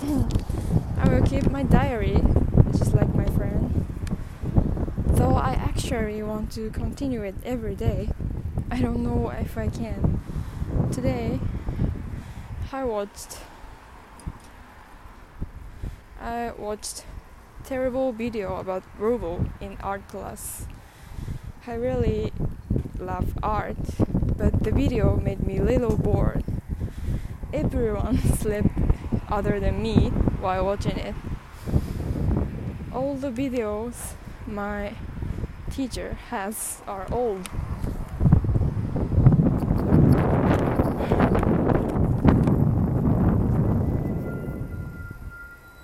I will keep my diary, just like my friend. Though I actually want to continue it every day, I don't know if I can. Today, I watched. I watched terrible video about Ruble in art class. I really love art, but the video made me a little bored. Everyone slept other than me while watching it. All the videos my teacher has are old